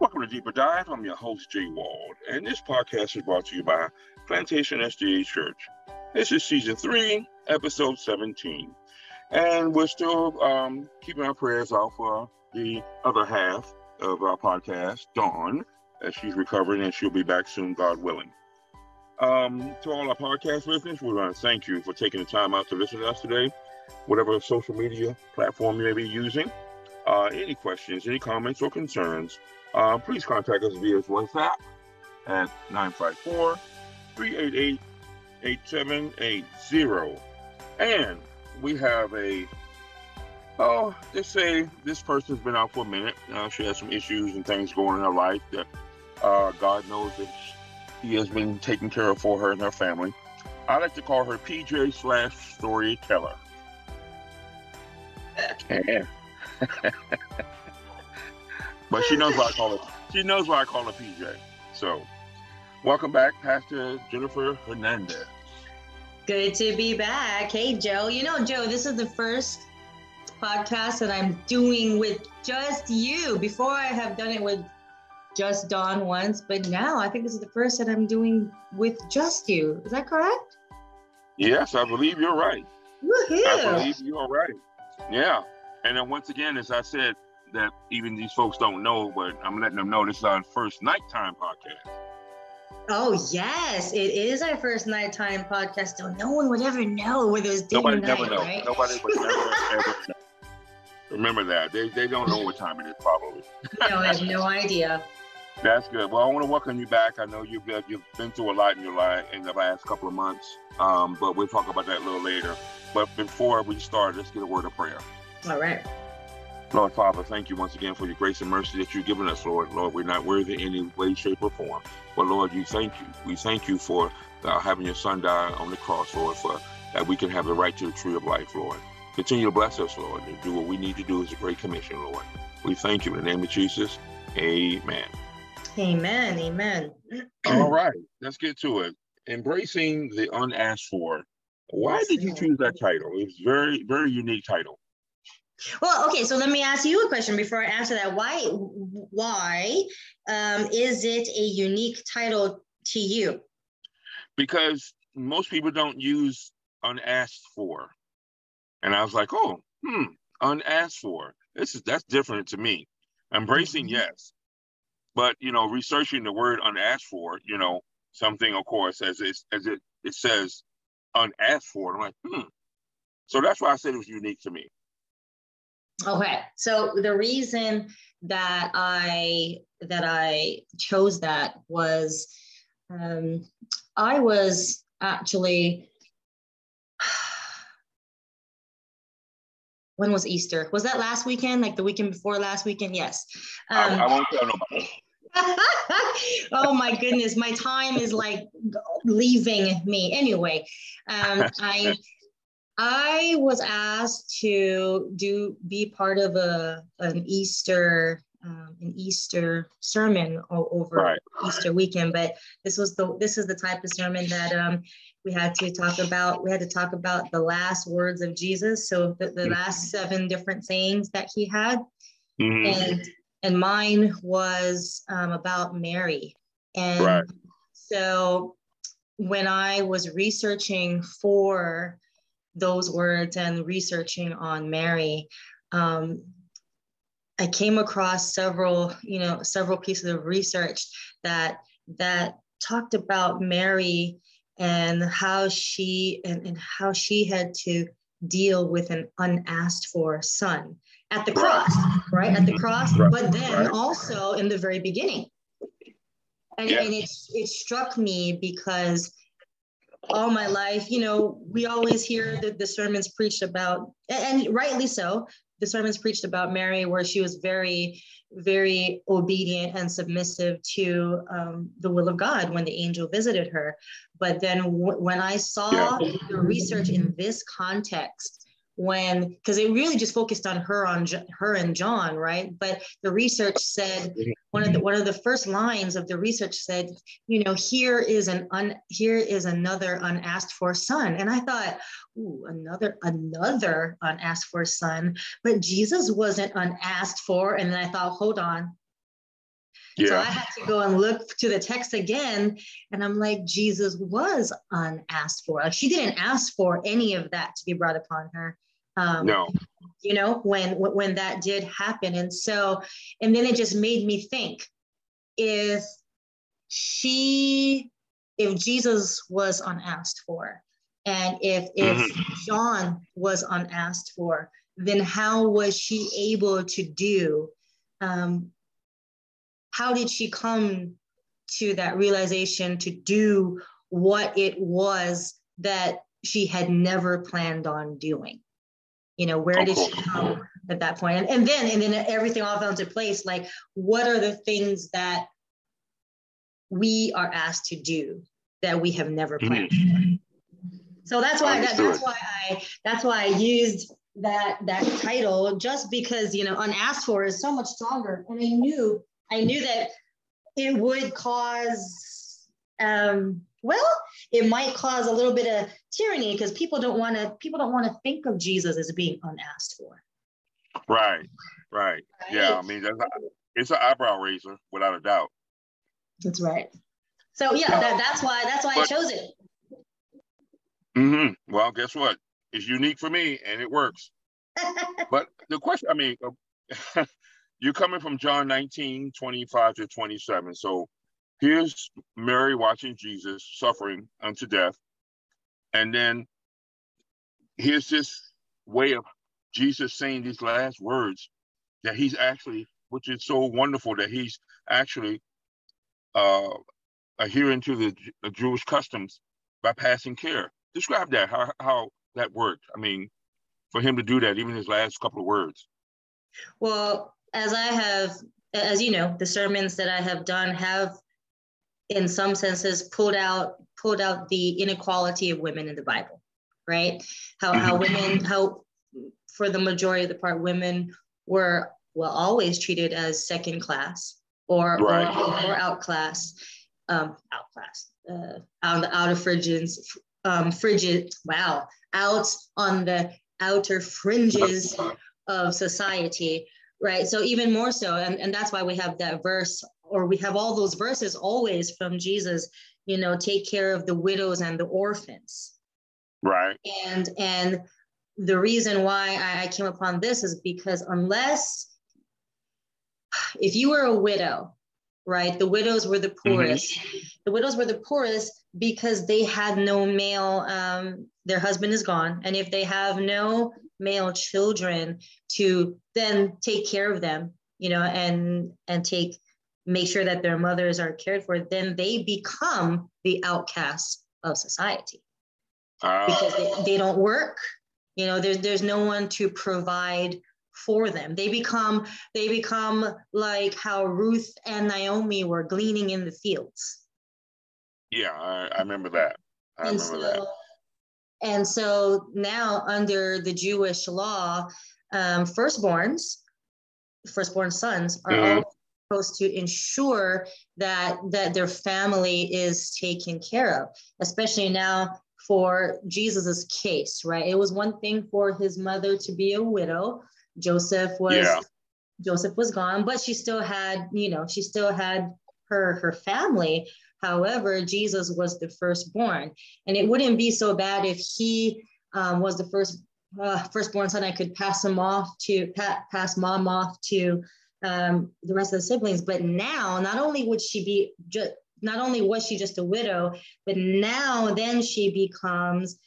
Welcome to Deeper Dive. I'm your host, Jay Wald, and this podcast is brought to you by Plantation SDA Church. This is season three, episode 17. And we're still um, keeping our prayers out for the other half of our podcast, Dawn, as she's recovering and she'll be back soon, God willing. Um, to all our podcast listeners, we want to thank you for taking the time out to listen to us today, whatever social media platform you may be using. Uh, any questions, any comments, or concerns, uh, please contact us via WhatsApp at 954 388 8780. And we have a, oh, they say this person's been out for a minute. Uh, she has some issues and things going in her life that uh, God knows that He has been taking care of for her and her family. I like to call her PJ slash storyteller. Yeah. but she knows why I call it. She knows why I call her PJ. So, welcome back, Pastor Jennifer Hernandez. Good to be back. Hey, Joe. You know, Joe, this is the first podcast that I'm doing with just you. Before I have done it with just Dawn once, but now I think this is the first that I'm doing with just you. Is that correct? Yes, I believe you're right. Woohoo! I believe you are right. Yeah. And then once again, as I said, that even these folks don't know, but I'm letting them know this is our first nighttime podcast. Oh yes, it is our first nighttime podcast. So no one would ever know whether it's day Nobody or never night, know. right? Nobody would never ever know. Remember that. They, they don't know what time it is probably. no, I have no idea. That's good. Well, I want to welcome you back. I know you've been, you've been through a lot in your life in the last couple of months, um, but we'll talk about that a little later. But before we start, let's get a word of prayer. All right. Lord Father, thank you once again for your grace and mercy that you've given us, Lord. Lord, we're not worthy in any way, shape, or form. But Lord, you thank you. We thank you for uh, having your son die on the cross, Lord, for that we can have the right to the tree of life, Lord. Continue to bless us, Lord, and do what we need to do as a great commission, Lord. We thank you in the name of Jesus. Amen. Amen. Amen. All right, let's get to it. Embracing the unasked for. Why did you choose that title? It's very, very unique title. Well, okay. So let me ask you a question before I answer that. Why? Why um, is it a unique title to you? because most people don't use unasked for. And I was like, oh, hmm, unasked for. This is that's different to me. Embracing, Mhm. yes. But you know, researching the word unasked for, you know, something of course as it as it it says unasked for. I'm like, hmm. So that's why I said it was unique to me. Okay. So the reason that I that I chose that was um, I was actually when was Easter? Was that last weekend? Like the weekend before last weekend? Yes. I, Um, I won't tell nobody. oh my goodness, my time is like leaving me. Anyway, um, I I was asked to do be part of a an Easter um, an Easter sermon over Right. Easter weekend, but this was the this is the type of sermon that um, we had to talk about. We had to talk about the last words of Jesus, so the, the last seven different sayings that he had Mhm. and and mine was um, about Mary. And Right. so when I was researching for those words and researching on Mary, um, I came across several, you know, several pieces of research that that talked about Mary and how she and, and how she had to deal with an unasked for son at the cross, right? At the cross, Right. but then Right. also in the very beginning. And, Yeah. and it, it struck me because all my life, you know, we always hear the, the sermons preached about, and, and rightly so, the sermons preached about Mary, where she was very, very obedient and submissive to um, the will of God when the angel visited her. But then w- when I saw the research in this context, when because it really just focused on her on her and John, right? But the research said one of the one of the first lines of the research said, you know, here is an un here is another unasked for son, and I thought, ooh, another another unasked for son, but Jesus wasn't unasked for, and then I thought, hold on, Yeah. So I had to go and look to the text again. And I'm like, Jesus was unasked for. Like she didn't ask for any of that to be brought upon her. Um, no. You know, when when that did happen. And so, and then it just made me think if she, if Jesus was unasked for, and if if mm-hmm. John was unasked for, then how was she able to do um, how did she come to that realization to do what it was that she had never planned on doing you know where did she come at that point? And, and then and then everything all fell into place. Like what are the things that we are asked to do that we have never planned mm-hmm. so that's why that, that's why i that's why i used that that title just because you know unasked for is so much stronger. And i knew I knew that it would cause, um, well, it might cause a little bit of tyranny because people don't want to people don't want to think of Jesus as being unasked for. Right, right, yeah. I mean, that's a, it's an eyebrow raiser without a doubt. That's right. So yeah, that, that's why that's why but, I chose it. Mm-hmm. Well, guess what? It's unique for me, and it works. but the question, I mean, you're coming from John 19, 25 to 27. So here's Mary watching Jesus suffering unto death. And then here's this way of Jesus saying these last words that he's actually, which is so wonderful that he's actually uh, adhering to the, the Jewish customs by passing care. Describe that, how, how that worked. I mean, for him to do that, even his last couple of words. Well, as I have, as you know, the sermons that I have done have, in some senses, pulled out pulled out the inequality of women in the Bible, right? How how mm-hmm. women, how for the majority of the part, women were well always treated as second class or right. or, or outclass, um, outclass, uh, out out of frigids, um, frigid. Wow, out on the outer fringes of society right? So even more so, and, and that's why we have that verse, or we have all those verses always from Jesus, you know, take care of the widows and the orphans. Right. And and the reason why I came upon this is because unless if you were a widow, right? The widows were the mm-hmm. poorest. Mm-hmm. The widows were the poorest because they had no male, um, their husband is gone. And if they have no male children to then take care of them you know and and take make sure that their mothers are cared for then they become the outcasts of society. Uh, because they, they don't work. You know there's there's no one to provide for them. They become they become like how ruth and naomi were gleaning in the fields. Yeah i, I remember that. I and remember so, that and so now, under the Jewish law, um, firstborns, firstborn sons, are mm-hmm. all supposed to ensure that that their family is taken care of, especially now for Jesus's case, right? It was one thing for his mother to be a widow. Joseph was yeah. Joseph was gone, but she still had, you know, she still had her her family. However, Jesus was the firstborn, and it wouldn't be so bad if he um, was the first uh, firstborn son. I could pass him off to pa- pass mom off to um, the rest of the siblings. But now, not only would she be just not only was she just a widow, but now then she becomes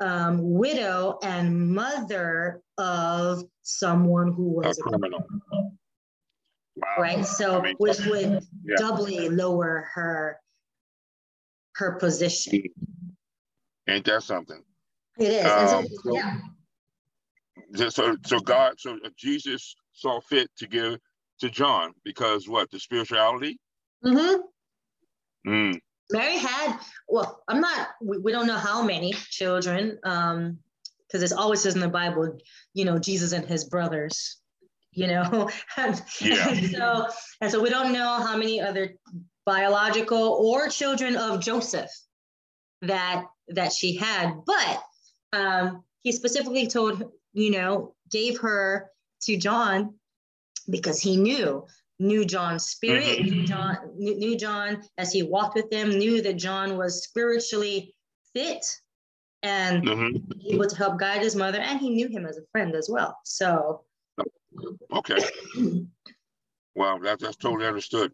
um, widow and mother of someone who was a criminal. Wow. Right. So, which would yeah. doubly lower her her position. Ain't that something? It is. Um, so, yeah. So, so God, so Jesus saw fit to give to John because what the spirituality. Mm-hmm. Mm. Mary had well, I'm not. We, we don't know how many children, um, because it always says in the Bible, you know, Jesus and his brothers. You know, yeah. and so and so we don't know how many other biological or children of Joseph that that she had, but um, he specifically told you know gave her to John because he knew knew John's spirit, mm-hmm. knew John, knew John as he walked with him, knew that John was spiritually fit and mm-hmm. able to help guide his mother, and he knew him as a friend as well. So, okay, well, that's that's totally understood.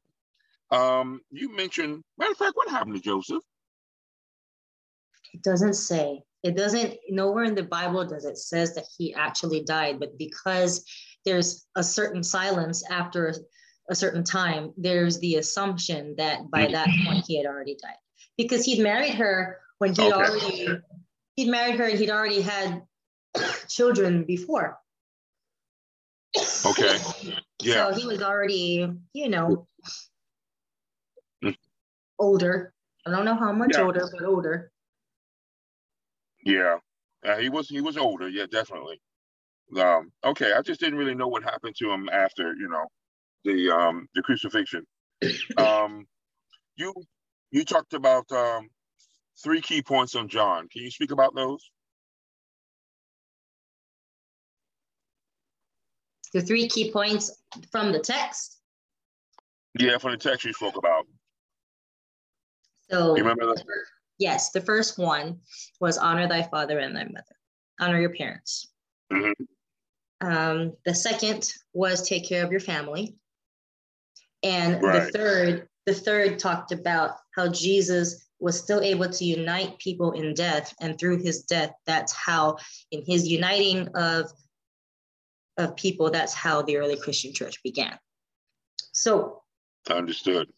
Um, you mentioned, matter of fact, what happened to Joseph? It doesn't say. It doesn't. Nowhere in the Bible does it says that he actually died, but because there's a certain silence after a certain time, there's the assumption that by that point he had already died because he'd married her when he'd okay. already he'd married her and he'd already had children before. Okay. Yeah. So he was already, you know, mm. older. I don't know how much yeah. older, but older. Yeah. Uh, he was he was older, yeah, definitely. Um, okay, I just didn't really know what happened to him after, you know, the um the crucifixion. um you you talked about um three key points on John. Can you speak about those? The three key points from the text. Yeah, from the text you spoke about. So you remember that? Yes, the first one was honor thy father and thy mother. Honor your parents. Mm-hmm. Um, the second was take care of your family. And right. the third, the third talked about how Jesus was still able to unite people in death. And through his death, that's how, in his uniting of, of people, that's how the early Christian church began. So, I understood.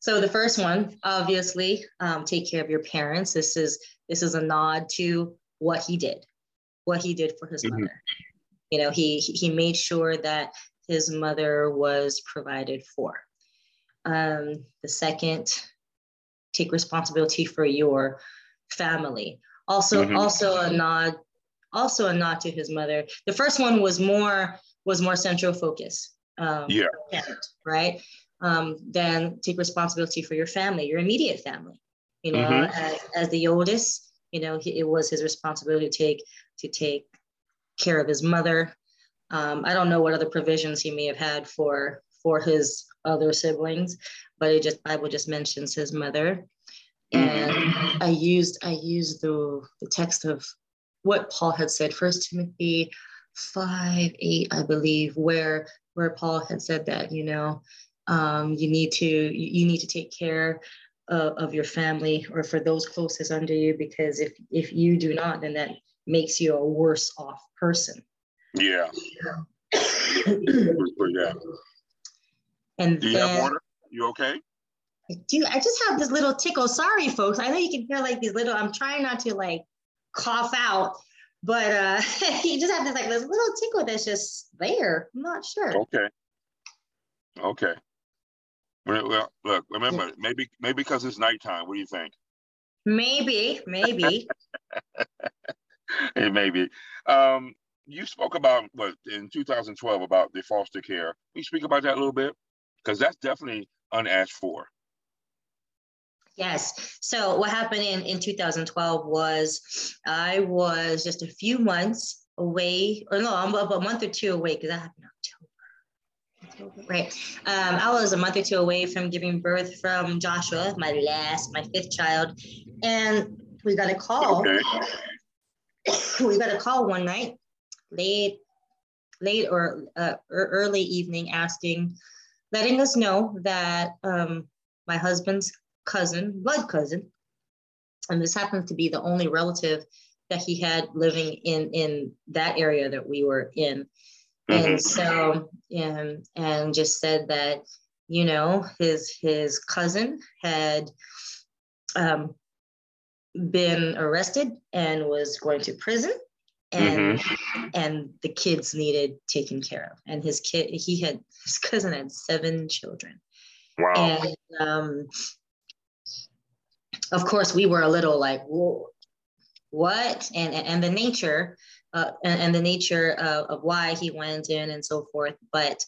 So the first one, obviously, um, take care of your parents. This is this is a nod to what he did, what he did for his mm-hmm. mother. You know, he he made sure that his mother was provided for. Um, the second take responsibility for your family. Also, mm-hmm. also a nod, also a nod to his mother. The first one was more was more central focus. Um, yeah. Parent, right. Um, then take responsibility for your family, your immediate family. You know, mm-hmm. as, as the oldest, you know, he, it was his responsibility to take to take care of his mother. Um, I don't know what other provisions he may have had for for his other siblings, but it just Bible just mentions his mother. And mm-hmm. I used I used the the text of what Paul had said, First Timothy five eight, I believe, where where Paul had said that you know um, you need to you need to take care of, of your family or for those closest under you because if if you do not, then that makes you a worse off person. Yeah. yeah. And do you then, have water? You okay? I do. I just have this little tickle. Sorry, folks. I know you can hear like these little. I'm trying not to like cough out, but uh you just have this like this little tickle that's just there. I'm not sure. Okay. Okay. Well, look. Remember, maybe maybe because it's nighttime. What do you think? Maybe, maybe. it may be. Um, you spoke about what in 2012 about the foster care. Can you speak about that a little bit? Because that's definitely unasked for. Yes. So what happened in, in 2012 was I was just a few months away, or no, I'm about a month or two away because that happened in October. Right. Um, I was a month or two away from giving birth from Joshua, my last, my fifth child. And we got a call. Okay. we got a call one night, late, late or uh, early evening, asking, letting us know that um, my husband's cousin, blood cousin, and this happens to be the only relative that he had living in in that area that we were in. Mm-hmm. And so, and, and just said that, you know, his his cousin had um, been arrested and was going to prison and mm-hmm. and the kids needed taken care of and his kid he had his cousin had seven children wow and um, of course, we were a little like, what? And, and the nature, uh, and, and, the nature of, of, why he went in and so forth. But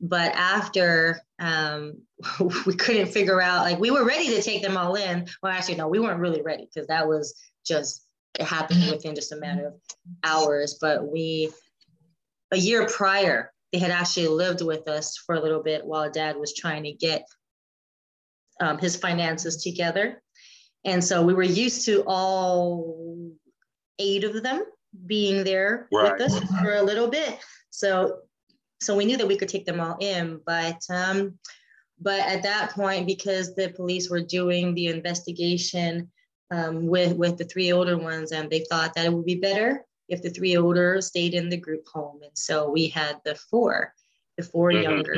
but after um, we couldn't figure out, like we were ready to take them all in. Well, actually, no, we weren't really ready because that was just it happened within just a matter of hours. But we a year prior, they had actually lived with us for a little bit while dad was trying to get um, his finances together. And so we were used to all eight of them being there right. with us for a little bit. So so we knew that we could take them all in, but um, but at that point, because the police were doing the investigation um, with with the three older ones, and they thought that it would be better if the three older stayed in the group home, and so we had the four, the 4 mm-hmm. younger,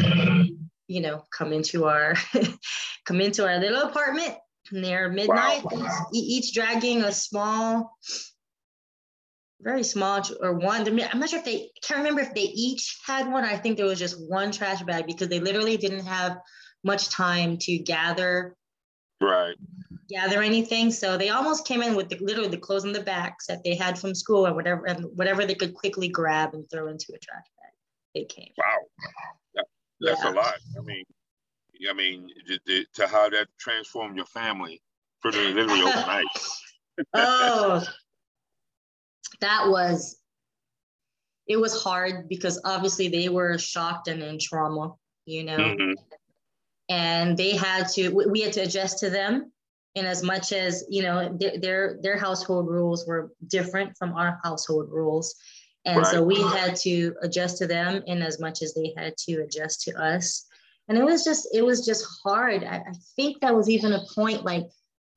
you know, come into our come into our little apartment near midnight, wow. each dragging a small very small or one. I'm not sure if they can't remember if they each had one. I think there was just one trash bag because they literally didn't have much time to gather right gather anything. So they almost came in with the, literally the clothes in the backs that they had from school or whatever and whatever they could quickly grab and throw into a trash bag. They came. Wow, that, that's yeah. a lot. I mean, I mean, to, to how that transformed your family for literally overnight. oh, that was it was hard because obviously they were shocked and in trauma, you know. Mm-hmm. And they had to we had to adjust to them in as much as, you know, their their, their household rules were different from our household rules. And right. so we had to adjust to them in as much as they had to adjust to us. And it was just, it was just hard. I, I think that was even a point like,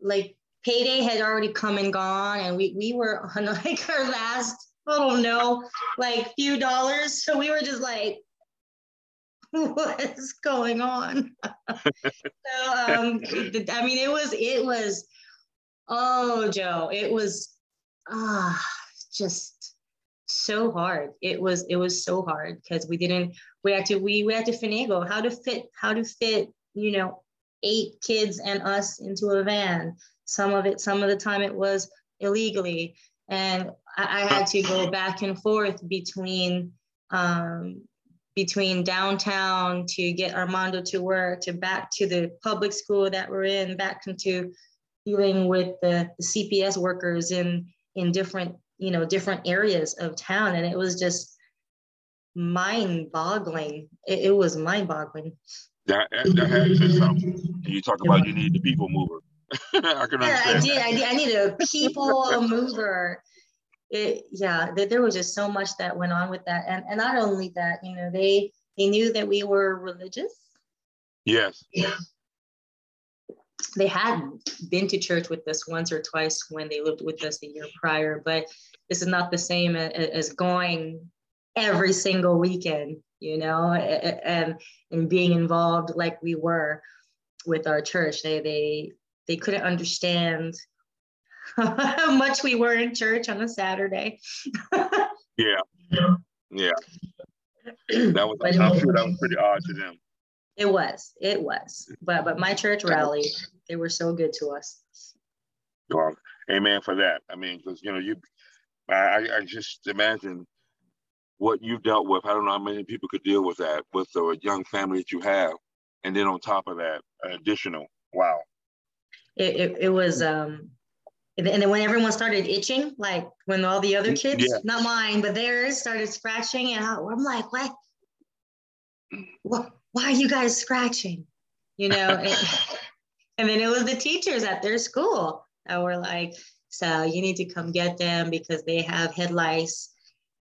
like payday had already come and gone and we, we were on like our last I don't know, like few dollars. So we were just like, what's going on? so um, I mean, it was it was oh Joe, it was ah just so hard. It was it was so hard because we didn't we had to we we had to finagle how to fit how to fit you know eight kids and us into a van some of it, some of the time it was illegally. And I, I had to go back and forth between um, between downtown to get Armando to work, to back to the public school that we're in, back into dealing with the, the CPS workers in in different you know different areas of town, and it was just mind-boggling. It, it was mind-boggling. That, that had to something. You talk about you need the people mover. I can yeah, I did, I did. I need a people mover. It, yeah, there, there was just so much that went on with that, and and not only that, you know, they they knew that we were religious. Yes. Yeah. They had been to church with us once or twice when they lived with us the year prior, but this is not the same as, as going every single weekend, you know, and and being involved like we were with our church. They they they couldn't understand how much we were in church on a Saturday. yeah, yeah. That was I'm sure that was pretty odd to them. It was, it was. But but my church rally, they were so good to us. Well, amen for that. I mean, because you know, you I, I just imagine what you've dealt with. I don't know how many people could deal with that with the young family that you have. And then on top of that, additional, wow it, it, it was um and then when everyone started itching, like when all the other kids, yeah. not mine, but theirs started scratching, and I'm like, what? what? Why are you guys scratching? You know, and, and then it was the teachers at their school that were like, so you need to come get them because they have head lice.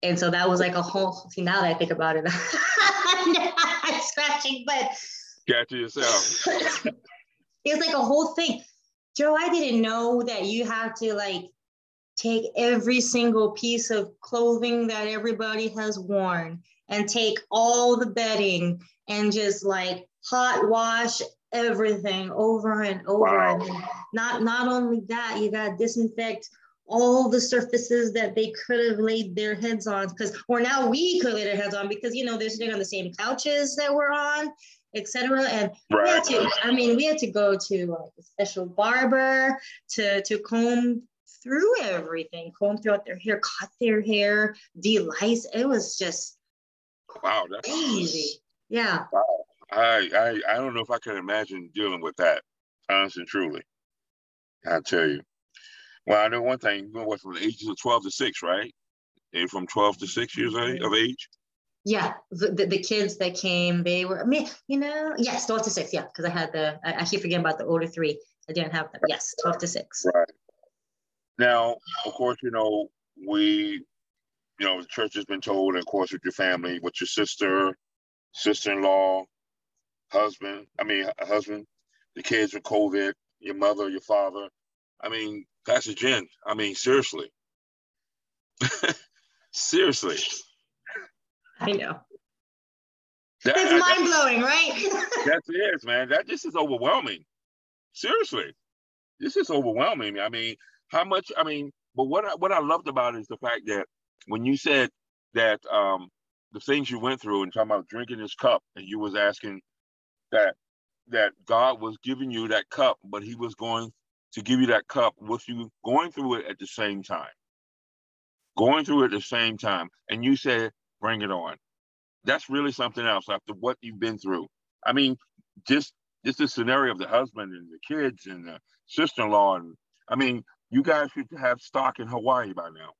And so that was like a whole, see, now that I think about it, I'm scratching, but. Got to yourself. It was like a whole thing. Joe, I didn't know that you had to like take every single piece of clothing that everybody has worn and take all the bedding and just like hot wash everything over and over. Wow. And not not only that, you got to disinfect all the surfaces that they could have laid their heads on because or now we could lay their heads on because you know they're sitting on the same couches that we're on etc. And right. we had to, I mean, we had to go to like a special barber to to comb through everything, comb throughout their hair, cut their hair, delice. It was just wow, that's crazy. Yeah. Wow. I, I I don't know if I can imagine dealing with that, honestly and truly. I tell you. Well, I know one thing, you went from the ages of 12 to 6, right? And from 12 to 6 years of mm-hmm. age? Yeah, the, the, kids that came, they were, I mean, you know, yes, 12 to 6. Yeah, because I had the, I, I keep forgetting about the older three. I didn't have them. Yes, 12 to 6. Right. Now, of course, you know, we, you know, the church has been told, of course, with your family, with your sister, sister in law, husband, I mean, husband, the kids with COVID, your mother, your father. I mean, Pastor Jen, I mean, seriously. seriously. I know. That, it's mind blowing, right? that's it, man. That just is overwhelming. Seriously, this is overwhelming. I mean, how much? I mean, but what I, what I loved about it is the fact that when you said that um, the things you went through and talking about drinking this cup, and you was asking that that God was giving you that cup, but He was going to give you that cup with you going through it at the same time, going through it at the same time, and you said, "Bring it on." That's really something else after what you've been through. I mean, just just the scenario of the husband and the kids and the sister-in-law, and I mean, you guys should have stock in Hawaii by now.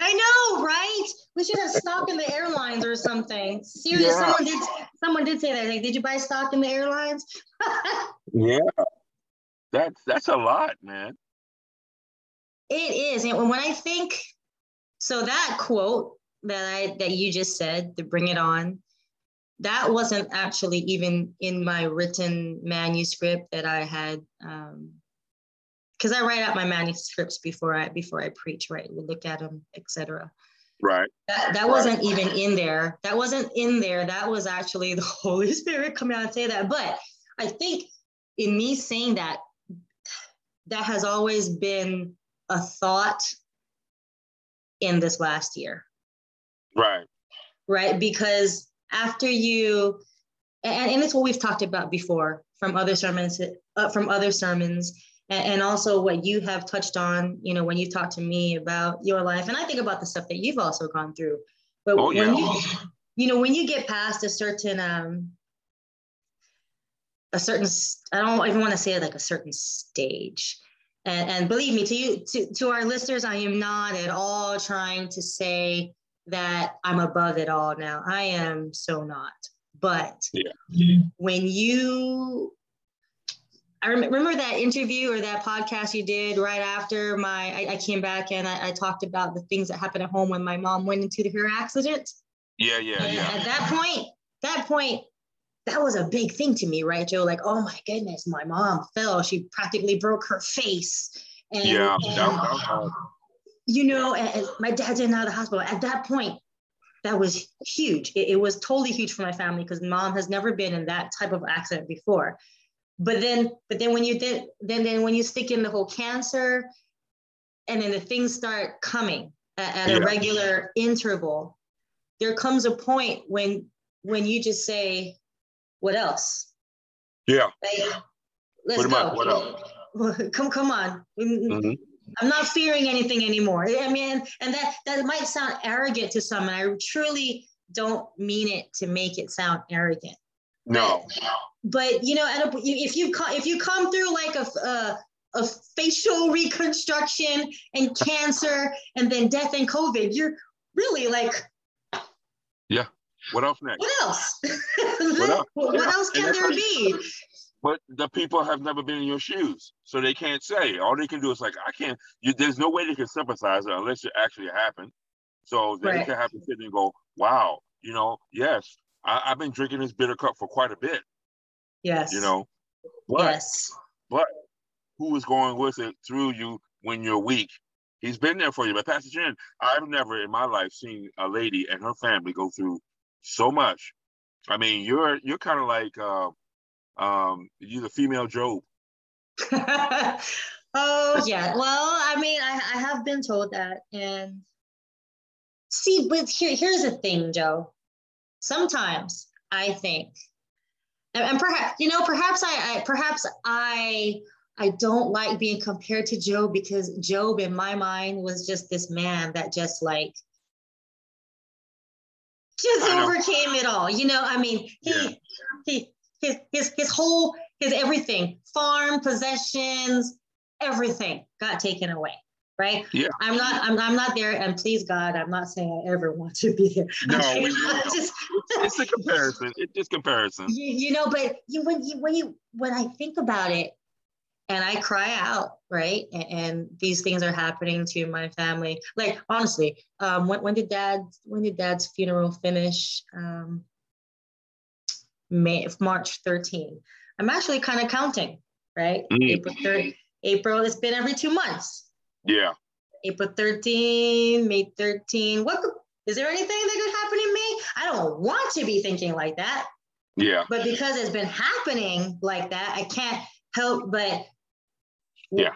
I know, right? We should have stock in the airlines or something. Seriously, yeah. someone did someone did say that. Like, did you buy stock in the airlines? yeah. That's that's a lot, man. It is. And when I think so that quote that I that you just said, to bring it on, that wasn't actually even in my written manuscript that I had um, because I write out my manuscripts before I before I preach, right? We look at them, etc. Right. That, that wasn't even in there. That wasn't in there. That was actually the Holy Spirit coming out and say that. But I think in me saying that, that has always been a thought in this last year. Right. Right. Because after you, and, and it's what we've talked about before from other sermons, uh, from other sermons, and, also what you have touched on, you know, when you talk to me about your life, and I think about the stuff that you've also gone through. But oh, when yeah. you, you know, when you get past a certain, um, a certain, I don't even want to say it like a certain stage. And, and believe me, to you, to, to our listeners, I am not at all trying to say that I'm above it all now. I am so not. But yeah. when you I remember that interview or that podcast you did right after my I, I came back and I, I, talked about the things that happened at home when my mom went into the, her accident. Yeah, yeah, and yeah. At that point, that point, that was a big thing to me, right, Joe? Like, oh my goodness, my mom fell. She practically broke her face. And, yeah, and, that, that you know, and, and my dad's in out of the hospital. At that point, that was huge. It, it was totally huge for my family because mom has never been in that type of accident before but then but then when you did then then when you stick in the whole cancer and then the things start coming at, at yeah. a regular interval there comes a point when when you just say what else yeah like, let's go what else? come come on mm-hmm. I'm not fearing anything anymore i mean and that that might sound arrogant to some and i truly don't mean it to make it sound arrogant no but you know, if you come, if you come through like a, a uh, a facial reconstruction and cancer and then death and COVID, you're really like, yeah. What else next? What else? what else, what else can there be? But the people have never been in your shoes, so they can't say. All they can do is like, I can't. You, there's no way they can sympathize unless it actually happened. So they right. can have to sit and go, wow, you know, yes, I, I've been drinking this bitter cup for quite a bit. Yes. You know, but, yes. But who is going with it through you when you're weak? He's been there for you. But Pastor Jen, I've never in my life seen a lady and her family go through so much. I mean, you're you're kind of like uh, um, you're the female Job. oh yeah. Well, I mean, I, I have been told that, and see, but here here's the thing, Joe. Sometimes I think and perhaps you know perhaps I, I, perhaps i i don't like being compared to job because job in my mind was just this man that just like just overcame it all you know i mean he yeah. he his his his whole his everything farm possessions everything got taken away right? Yeah. I'm not, I'm, I'm not there. And please God, I'm not saying I ever want to be there. No, Okay? we, just, it's a comparison. It's just comparison. you, you know, but you, when you, when you, when I think about it and I cry out, right? And, and these things are happening to my family. Like, honestly, um, when, when did dad, when did dad's funeral finish? Um, May, March 13. I'm actually kind of counting, right? Mm. April 3rd, April, it's been every two months. Yeah. April 13, May 13. What could, is there anything that could happen in May? I don't want to be thinking like that, Yeah. but because it's been happening like that, I can't help but Yeah.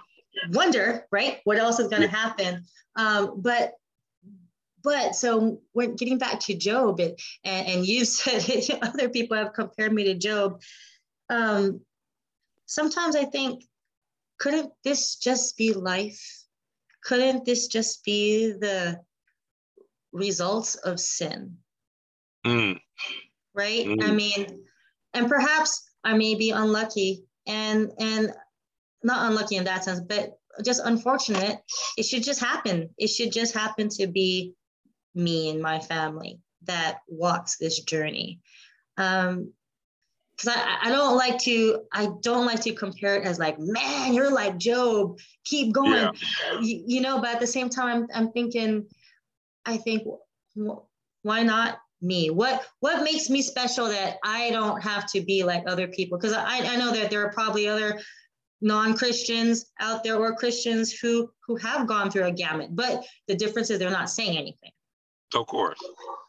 wonder, right? What else is going to Yeah. happen? Um, but but so when getting back to Job, and, and you said it, other people have compared me to Job. Um, sometimes I think, couldn't this just be life? Couldn't this just be the results of sin? Mm. right i Mm. mean and perhaps i may be unlucky and and not unlucky in that sense but just unfortunate it should just happen it should just happen to be me and my family that walks this journey. Um because I, I don't like to i don't like to compare it as like man you're like job. Keep going. Yeah. you, you know but at the same time i'm, I'm thinking i think wh- why not me? What what makes me special that i don't have to be like other people? Because I, I know that there are probably other non-christians out there or christians who who have gone through a gamut but the difference is they're not saying anything Of course.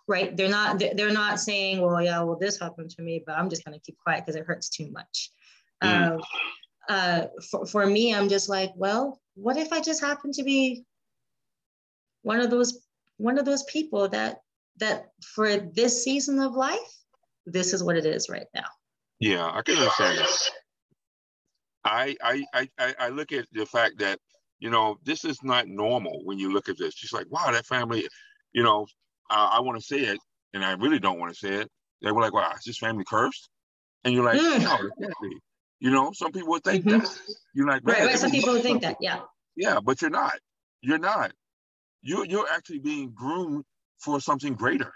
right they're not they're not saying well yeah well this happened to me but i'm just going to keep quiet because it hurts too much Mm. um, uh, for, for me i'm just like well what if i just happen to be one of those one of those people that that for this season of life this is what it is right now Yeah, I can understand that. I, I I I I look at the fact that you know this is not normal when you look at this. Just like wow, that family, you know, I, I want to say it, and I really don't want to say it. They were like, wow, is this family cursed? And you're like, Mm. no. You know, some people would think Mhm. that. You're like, right right some people would think that yeah Yeah, but you're not. You're not. You're you're actually being groomed for something greater,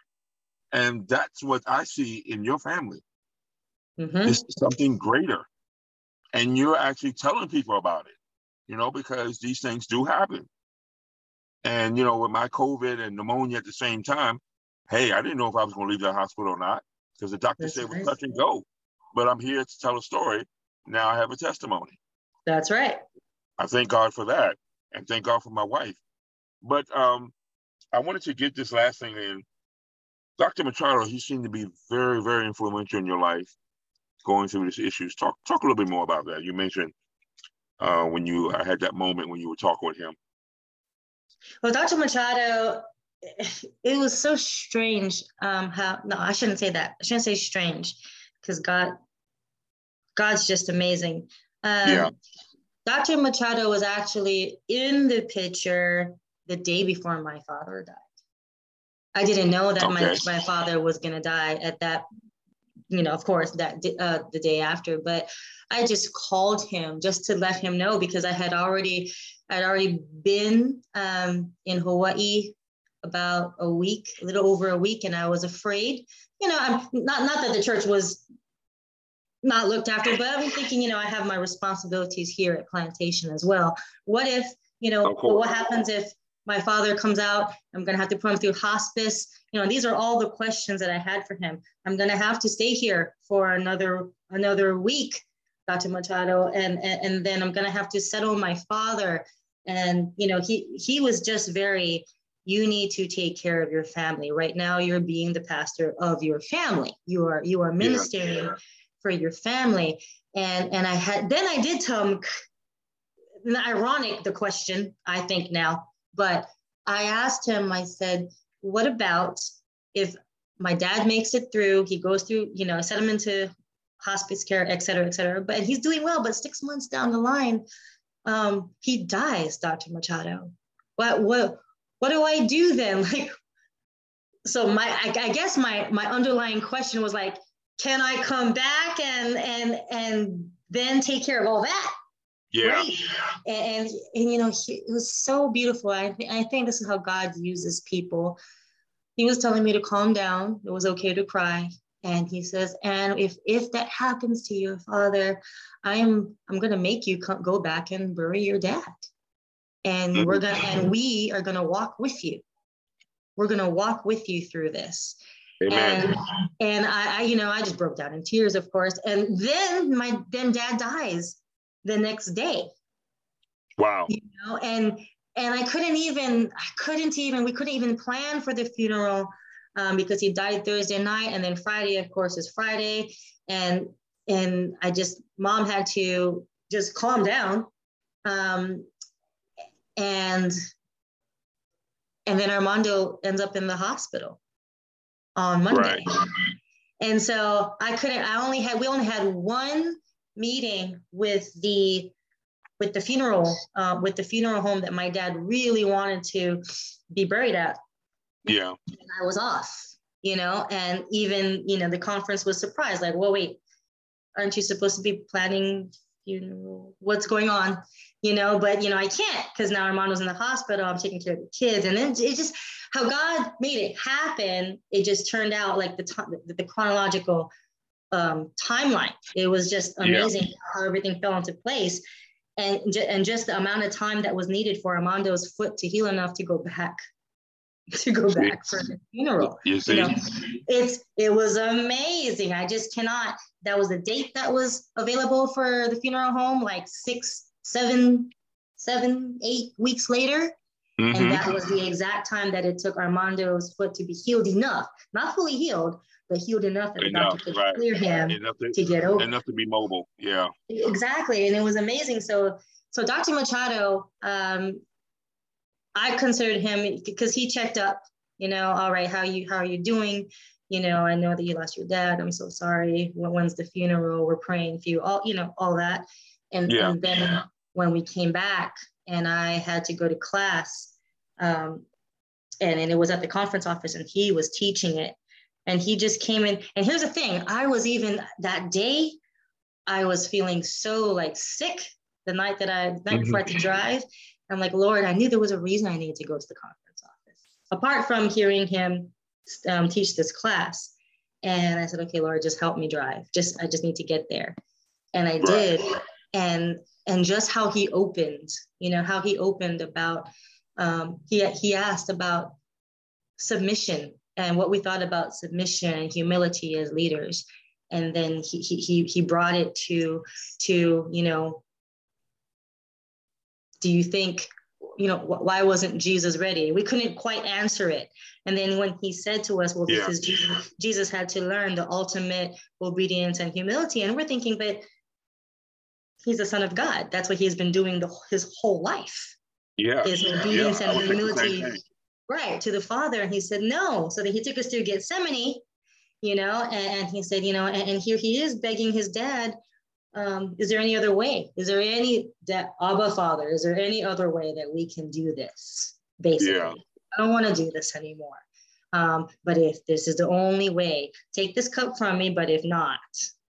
and that's what I see in your family. Mhm. It's something greater, and you're actually telling people about it. You know, because these things do happen. And you know, with my COVID and pneumonia at the same time, hey, I didn't know if I was going to leave the hospital or not because the doctor That's said it was right. touch and go. But I'm here to tell a story. Now I have a testimony. that's right I thank God for that, and thank God for my wife. But um, I wanted to get this last thing in. Dr. Machado, he seemed to be very, very influential in your life, going through these issues. Talk, talk a little bit more about that. You mentioned uh, when you I had that moment when you were talking with him. Well, Dr. Machado, it was so strange. Um, how no, I shouldn't say that. I shouldn't say strange, because God, God's just amazing. Um, Yeah. Dr. Machado was actually in the picture the day before my father died. I didn't know that my, my father was gonna die at that, you know, of course, that uh, the day after. But I just called him just to let him know because I had already I'd already been um, in Hawaii about a week, a little over a week, and I was afraid. You know, I'm not not that the church was not looked after, but I'm thinking, you know, I have my responsibilities here at Plantation as well. What if, you know, what happens if my father comes out? I'm gonna have to put him through hospice. You know, these are all the questions that I had for him. I'm gonna have to stay here for another another week, Dr. Machado, and and, and then I'm gonna have to settle my father. And you know, he he was just very you need to take care of your family right now you're being the pastor of your family you are you are ministering for your family and and i had then i did tell him ironic the question i think now but i asked him i said what about if my dad makes it through he goes through you know i set him into hospice care et cetera et cetera but he's doing well but six months down the line um, he dies dr machado. What what what do i do then? Like so my I, I guess my my underlying question was like can i come back and and and then take care of all that Yeah. And, and, and you know, he, it was so beautiful. I, th- I think this is how God uses people. He was telling me to calm down. It was okay to cry. And he says, and if if that happens to you, Father, I am I'm gonna make you come, go back and bury your dad, and mm-hmm. we're gonna and we are gonna walk with you. We're gonna walk with you through this. Amen. And and I, I you know I just broke down in tears, of course. And then my then dad dies the next day. Wow. You know, and and I couldn't even I couldn't even we couldn't even plan for the funeral um, because he died Thursday night, and then Friday, of course, is Friday, and and I just mom had to just calm down, um, and and then Armando ends up in the hospital on Monday, right. and so I couldn't. I only had we only had one meeting with the with the funeral uh, with the funeral home that my dad really wanted to be buried at yeah. And I was off, you know, and even, you know, the conference was surprised, like, well, wait, aren't you supposed to be planning, you know, what's going on? You know, but you know, I can't because now Armando's in the hospital. I'm taking care of the kids. And then it just how God made it happen, it just turned out like the time the, the chronological um, timeline. It was just amazing yeah. how everything fell into place. And, and just the amount of time that was needed for Armando's foot to heal enough to go back to go back for the funeral. You see, you know, it's it was amazing. I just cannot. That was the date that was available for the funeral home, like six, seven, seven, eight weeks later. Mm-hmm. And that was the exact time that it took Armando's foot to be healed enough, not fully healed, but healed enough that enough, the doctor could right. clear him to, to, get over. Enough to be mobile. Yeah. Exactly. And it was amazing. So so Dr. Machado, um, I considered him because he checked up, you know, all right, how you how are you doing? You know, I know that you lost your dad. I'm so sorry. when's the funeral? We're praying for you. All you know, all that. And, yeah. and then when we came back and I had to go to class, um, and, and it was at the conference office and he was teaching it. And he just came in. And here's the thing, I was even that day, I was feeling so like sick the night that I night before I had to mm-hmm. drive. I'm like, Lord, I knew there was a reason I needed to go to the conference office, apart from hearing him um, teach this class. And I said, okay, Lord, just help me drive. Just, I just need to get there. And I did. And, and just how he opened, you know, how he opened about, um, he, he asked about submission and what we thought about submission and humility as leaders. And then he, he, he brought it to, to, you know, do you think you know why wasn't jesus ready? We couldn't quite answer it. And then when he said to us well yeah. because jesus, jesus had to learn the ultimate obedience and humility. And we're thinking but he's the son of god. That's what he's been doing the, his whole life. Yeah. Is obedience yeah, and humility right to the father and he said no so that he took us to gethsemane you know and, and he said you know and, and here he is begging his dad um, is there any other way? Is there any that Abba Father? Is there any other way that we can do this? Basically, yeah. I don't want to do this anymore. Um, but if this is the only way, take this cup from me. But if not,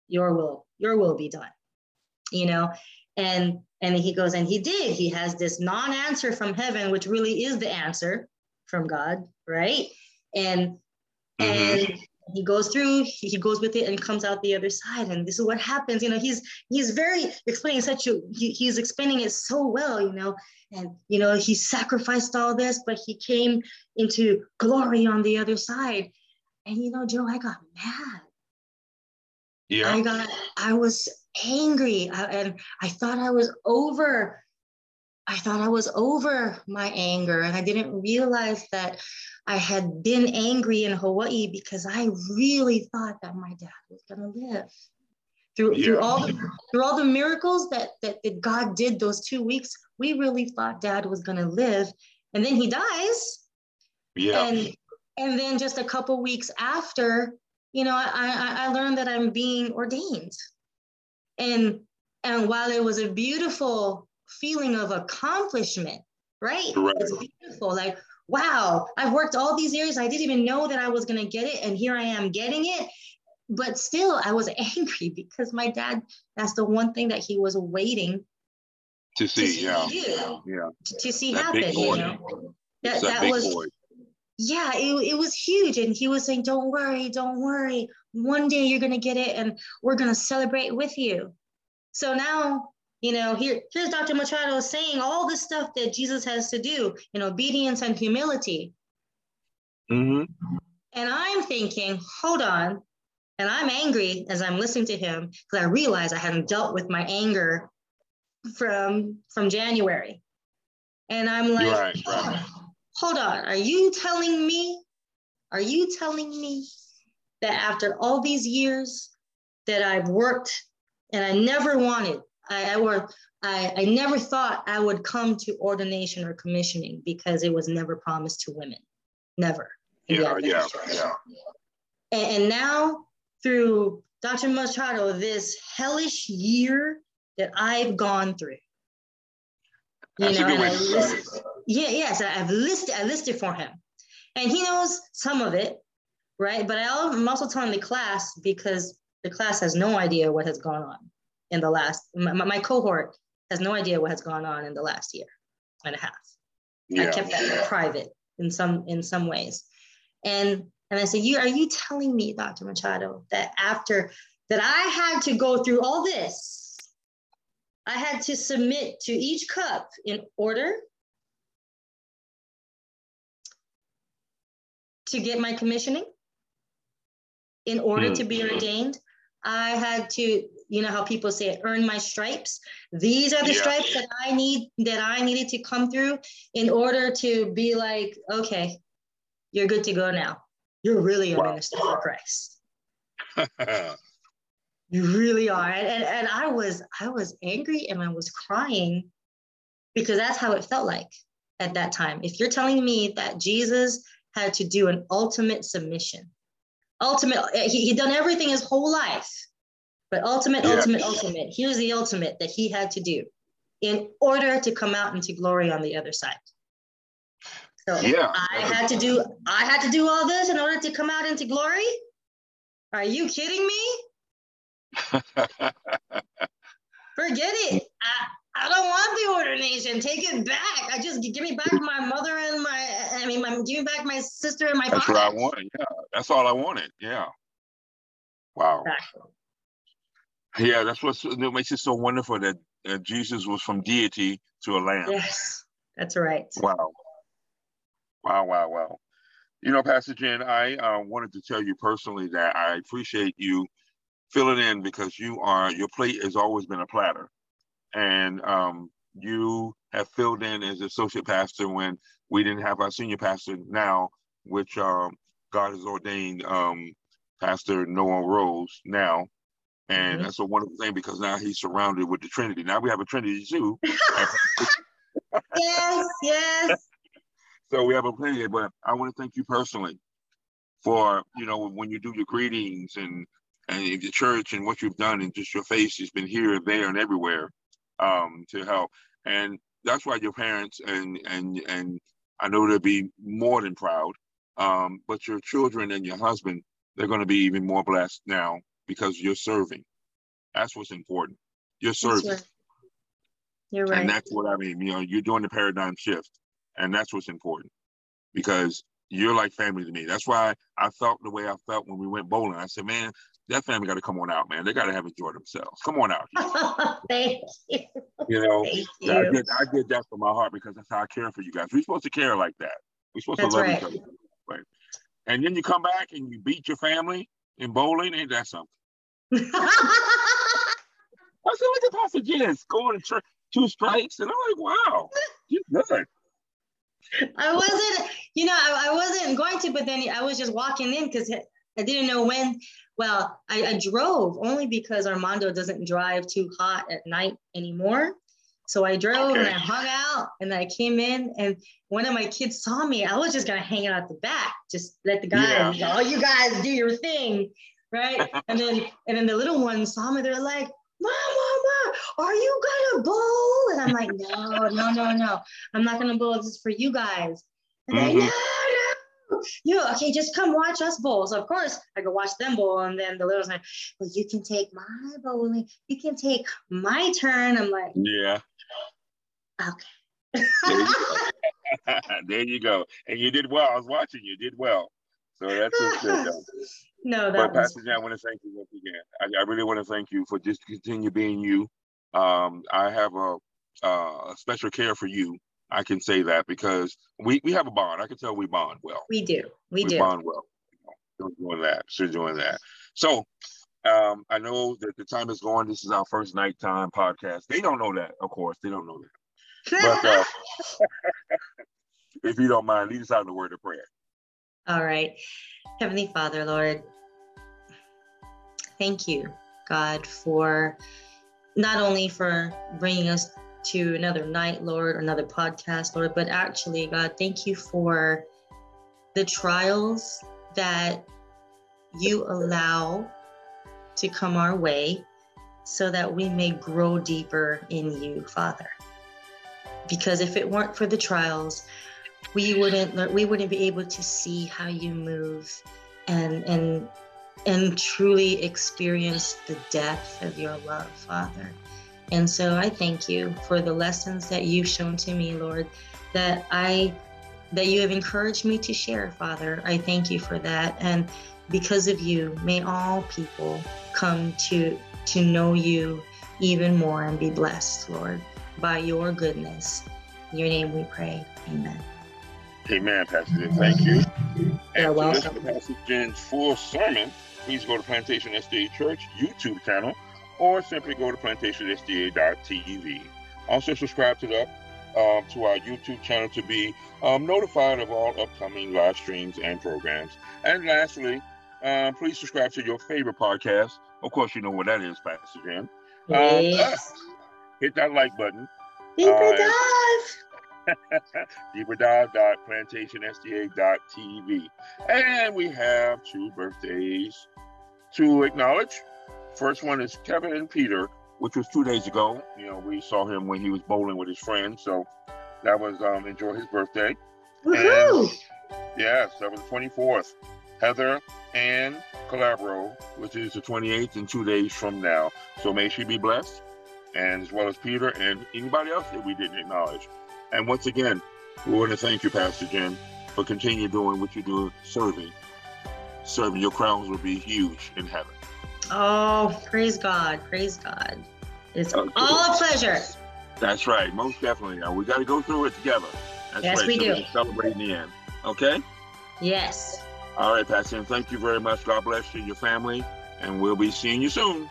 your will, your will be done. You know, and and he goes and he did. He has this non-answer from heaven, which really is the answer from God, right? And mm-hmm. and he goes through he goes with it and comes out the other side. And this is what happens. You know he's he's very explaining such a he, he's explaining it so well you know? And you know he sacrificed all this but he came into glory on the other side. And you know joe i got mad. Yeah. I got i was angry. I, and i thought i was over i thought i was over my anger and i didn't realize that I had been angry in Hawaii because I really thought that my dad was going to live. Through, yeah. through all the, through all the miracles that, that, that God did those two weeks, we really thought dad was going to live. And then he dies. Yeah. And, and then just a couple weeks after, you know, I, I, I learned that I'm being ordained. And, and while it was a beautiful feeling of accomplishment, right? right. It's beautiful. Like, wow, I've worked all these years. I didn't even know that I was going to get it. And here I am getting it. But still, I was angry because my dad, that's the one thing that he was waiting to see, to see yeah, you, yeah, to, to see that happen. You know, that, that, that was. Boy. Yeah, it, it was huge. And he was saying, Don't worry, don't worry. One day you're going to get it and we're going to celebrate with you. So now, you know, here, here's Dr. Machado saying all the stuff that Jesus has to do in obedience and humility. Mm-hmm. And I'm thinking, hold on. And I'm angry as I'm listening to him because I realized I hadn't dealt with my anger from from January. And I'm like, right, right. hold on, are you telling me? Are you telling me that after all these years that I've worked and I never wanted, I, I were I, I never thought I would come to ordination or commissioning because it was never promised to women. Never. Yeah, yeah, yeah. And, and now through Dr. Machado, this hellish year that I've gone through. You That's know, and I listed, yeah, yes, I've listed, I listed for him. And he knows some of it, right? But I'm also telling the class because the class has no idea what has gone on in the last, my, my cohort has no idea what has gone on in the last year and a half. Yeah. I kept that private in some in some ways. And and I said, you are you telling me, Dr. Machado, that after that I had to go through all this, I had to submit to each cup in order to get my commissioning, in order mm. to be ordained. I had to, you know how people say it. earn my stripes. These are the yeah. stripes that I need that I needed to come through in order to be like, okay, you're good to go now. You're really a wow. minister for Christ. you really are. And, and, and I was I was angry and I was crying because that's how it felt like at that time. If you're telling me that Jesus had to do an ultimate submission, ultimate, he, he done everything his whole life, but ultimate, yeah. ultimate, ultimate, here's the ultimate that he had to do in order to come out into glory on the other side. So yeah, I had to do I had to do all this in order to come out into glory. Are you kidding me? Forget it. I, I don't want the ordination. Take it back. I just give me back my mother and my I mean my give me back my sister and my That's father. what I wanted. Yeah. That's all I wanted. Yeah. Wow. Exactly. Yeah, that's what makes it so wonderful that uh, Jesus was from deity to a lamb. Yes, that's right. Wow. Wow, wow, wow. You know, Pastor Jen, I uh, wanted to tell you personally that I appreciate you filling in because you are your plate has always been a platter, and um, you have filled in as associate pastor when we didn't have our senior pastor now, which um, God has ordained um, Pastor Noah Rose now. And mm-hmm. that's a wonderful thing because now he's surrounded with the Trinity. Now we have a Trinity Zoo. yes, yes. So we have a plenty, but I want to thank you personally for, you know, when you do your greetings and and the church and what you've done and just your face has been here, and there, and everywhere um, to help. And that's why your parents and and and I know they'll be more than proud. Um, but your children and your husband, they're going to be even more blessed now because you're serving. That's what's important. You're serving. Right. You're right. And that's what I mean. You know, you're doing the paradigm shift. And that's what's important because you're like family to me. That's why I felt the way I felt when we went bowling. I said, man, that family got to come on out, man. They got to have enjoyed themselves. Come on out. Thank you. You know, you. I, did, I did that from my heart because that's how I care for you guys. We're supposed to care like that. We're supposed that's to love right. each other. Right. And then you come back and you beat your family in bowling. Ain't that something? I said, look at Pastor Jen scoring two strikes. And I'm like, wow, good. I wasn't, you know, I, I, wasn't going to, but then I was just walking in because I didn't know when. Well, I, I, drove only because Armando doesn't drive too hot at night anymore. So I drove okay. and I hung out and I came in and one of my kids saw me. I was just gonna hang out at the back, just let the guys, yeah. all you guys do your thing, right? and then and then the little ones saw me. They're like, Mom, Mama, are you gonna bowl? And I'm like, no, no, no, no. I'm not gonna bowl. This is for you guys. And mm-hmm. they, no. You okay, just come watch us bowl. So of course I go watch them bowl. And then the little like, well, you can take my bowling. You can take my turn. I'm like, yeah. Okay. there, you there you go. And you did well. I was watching you. Did well. So that's just good. Though. no, that But Pastor Jan, I want to thank you once again. I, I really want to thank you for just continue being you. Um, I have a, uh, a special care for you. I can say that because we, we have a bond. I can tell we bond well. we do. We, we do. bond well. Still doing that. Still doing that. So um, I know that the time is going. This is our first nighttime podcast. They don't know that, of course. They don't know that. But uh, if you don't mind, lead us out in the word of prayer. All right. Heavenly Father, Lord, thank you, God, for not only for bringing us to another night, Lord, or another podcast, Lord, but actually, God, thank you for the trials that you allow to come our way so that we may grow deeper in you, Father. Because if it weren't for the trials, we wouldn't we wouldn't be able to see how you move and and and truly experience the depth of your love, Father. And so I thank you for the lessons that you've shown to me, Lord, that I that you have encouraged me to share, Father. I thank you for that. And because of you, may all people come to to know you even more and be blessed, Lord, by your goodness. In your name we pray. Amen. Amen, Pastor Jen. Thank you. You're And welcome. listen to Pastor Jen's full sermon, please go to Plantation SDA Church YouTube channel or simply go to plantationsda.tv. Also, subscribe to the um, to our YouTube channel to be um, notified of all upcoming live streams and programs. And lastly, um, please subscribe to your favorite podcast. Of course, you know what that is, Pastor Jen. Um, Yes. Hit that like button. Deeper uh, dive. deeperdive.plantationsda.tv. And we have two birthdays to acknowledge. First one is Kevin and Peter, which was two days ago. You know, we saw him when he was bowling with his friends. So that was um enjoy his birthday. Woohoo! Yes, that was the 24th. Heather and Calabro, which is the 28th and two days from now. So may she be blessed, and as well as Peter and anybody else that we didn't acknowledge. And once again, we want to thank you, Pastor Jen, for continuing doing what you do, serving. Serving your crowns will be huge in heaven. Oh, praise God. Praise God. It's Okay. all a pleasure. That's right, most definitely. Now we got to go through it together. That's Yes, right. we so do. in the end. Okay. Yes. All right, Pastor. Thank you very much. God bless you and your family, and we'll be seeing you soon.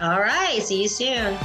All right. See you soon.